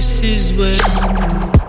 this is where